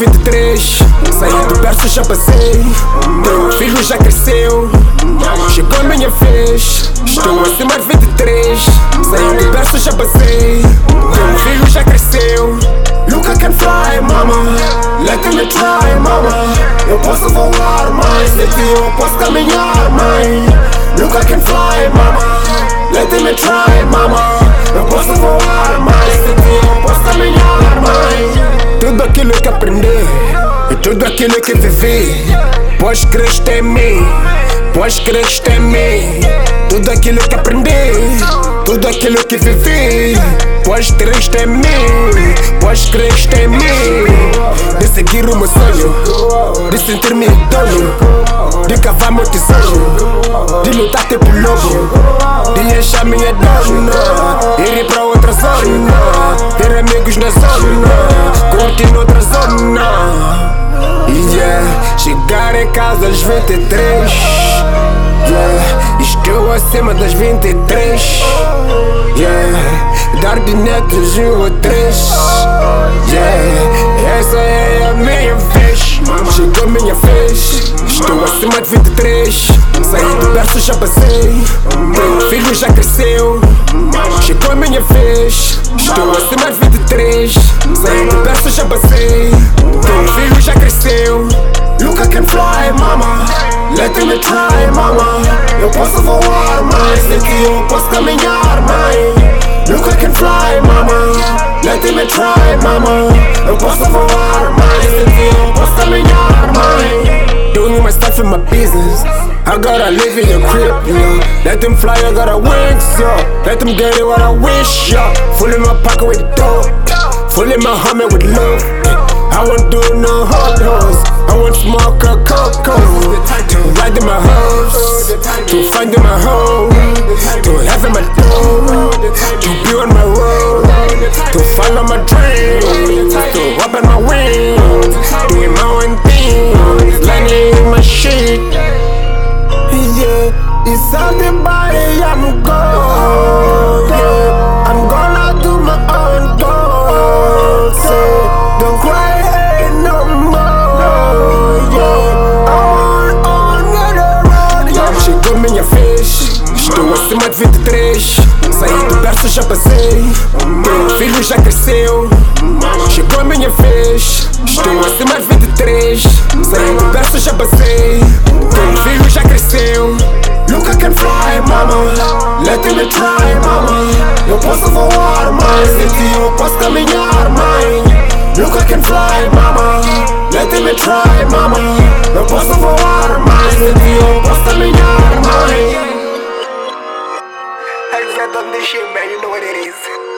23 Saí do berço, já passei. Meu filho já cresceu. Chegou a minha vez. Estou acima de 23 Saí do berço, já passei. Meu filho já cresceu. Look, I can fly, mama. Let me try, mama. Eu posso voar mais Sei que eu posso caminhar, mãe. Look, I can fly, mama. Let me try, mama Tudo aquilo que aprendi E tudo aquilo que vivi. Pois crescer em mim Pois crescer em mim. Tudo aquilo que aprendi Tudo aquilo que vivi. Pois crescer em mim Pois crescer em mim. De seguir o meu sonho De sentir-me dono De cavar meu tesouro De lutar tipo lobo De encher minha dona Ir pra às 23 Yeah, estou acima das 23 Yeah, dar netos um ou três. Yeah, essa é a minha vez. Chegou a minha vez. Estou acima de 23 Saí do berço, já passei. Meu filho já cresceu. Chegou a minha vez. Estou acima de 23 Saí do berço, já passei I can fly, mama Let me try, mama Eu posso voar mais Sei que eu posso caminhar, mãe Look, I can fly, mama Let me try, mama Eu posso voar mais Sei que eu posso caminhar, mãe Doing my stuff in my business I gotta live in your crib, yeah. Let them fly, I gotta wings, yeah. Let them get it what I wish, yeah. Full in my pocket with dough, full in my hummer with love. I home, to have in my door, to be on my road, to follow my dreams, to open my wings, doing my own thing, landing my shit. Yeah, it's something body I'm going. Já passei. Meu filho já cresceu. Chegou a minha vez. Estou acima de 23. Saí do berço, já passei. Meu filho já cresceu. Look, I can fly, mama. Let me try, mama. Eu posso voar. Sei que eu posso caminhar, mãe. Look, I can fly, mama. Let me try, mama. Eu posso voar. Sei que eu posso caminhar, mãe. On this shit, man. You know what it is.